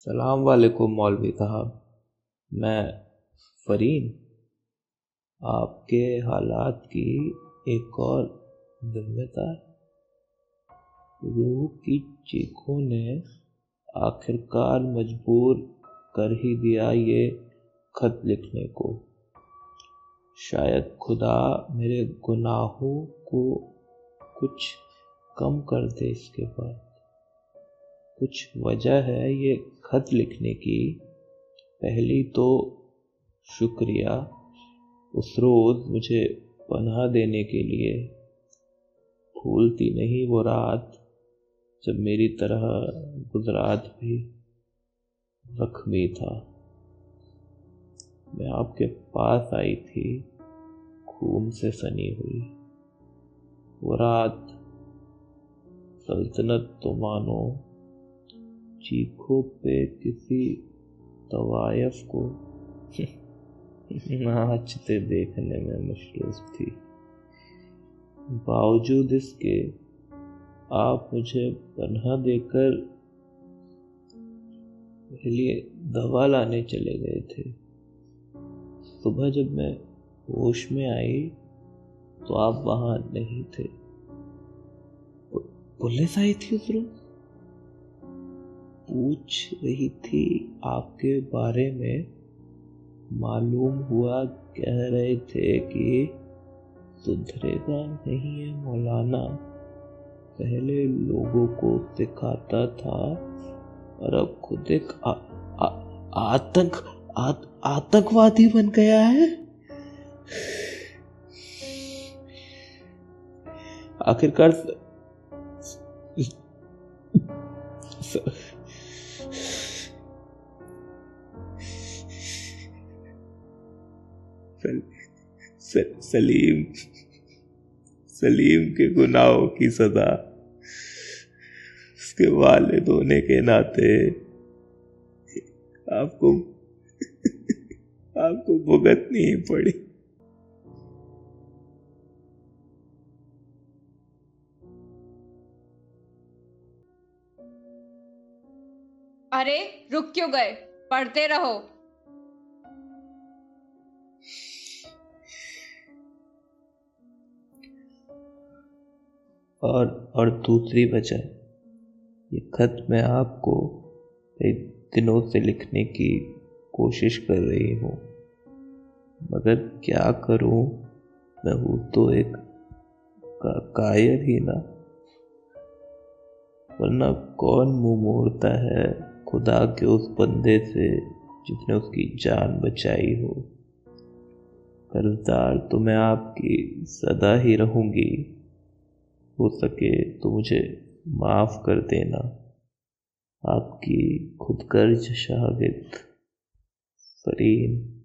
सलाम वालेकुम मौलवी साहब। मैं फरीन आपके हालात की एक और जिम्मेदार। रूह की चीखों ने आखिरकार मजबूर कर ही दिया ये खत लिखने को। शायद खुदा मेरे गुनाहों को कुछ कम कर दे इसके बाद। कुछ वजह है ये खत लिखने की। पहली तो शुक्रिया, उस रोज़ मुझे पनाह देने के लिए भूलती नहीं वो रात जब मेरी तरह गुजरात भी जख्मी था। मैं आपके पास आई थी, खून से सनी हुई। वो रात सल्तनत तो मानो चीखों पे किसी तवायफ को नाचते देखने में मशरूफ थी। बावजूद इसके, आप मुझे पन्हा देकर मेरे लिए दवा लाने चले गए थे। सुबह जब मैं होश में आई तो आप वहाँ नहीं थे। पुलिस आई थी उस रोज? पूछ रही थी। आपके बारे में मालूम हुआ कह रहे थे कि सुधरेगा नहीं है मौलाना। पहले लोगों को सिखाता था और अब खुद एक आतंक आतंकवादी बन गया है। आखिरकार सलीम सलीम के गुनाहों की सजा, उसके वालिद होने के नाते आपको आपको भुगतनी ही पड़ी। अरे, रुक क्यों गए? पढ़ते रहो। और और दूसरी वजह ये खत मैं आपको कई दिनों से लिखने की कोशिश कर रही हूँ। मगर क्या करूँ? मैं हूँ तो एक का, कायर ही ना। वरना कौन मुँह मोड़ता है खुदा के उस बंदे से जिसने उसकी जान बचाई हो? कर्जदार तो मैं आपकी सदा ही रहूँगी। हो सके तो मुझे माफ़ कर देना। आपकी खुदगर्ज शागिद फरीन।